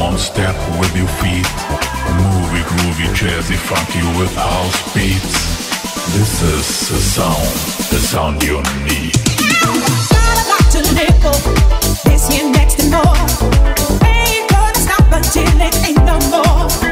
Come on, step with your feet. Movie, groovy, jazzy, funky with house beats. This is the sound, the sound you need. Got a lot to live for. this here next to more. Ain't gonna stop until it ain't no more.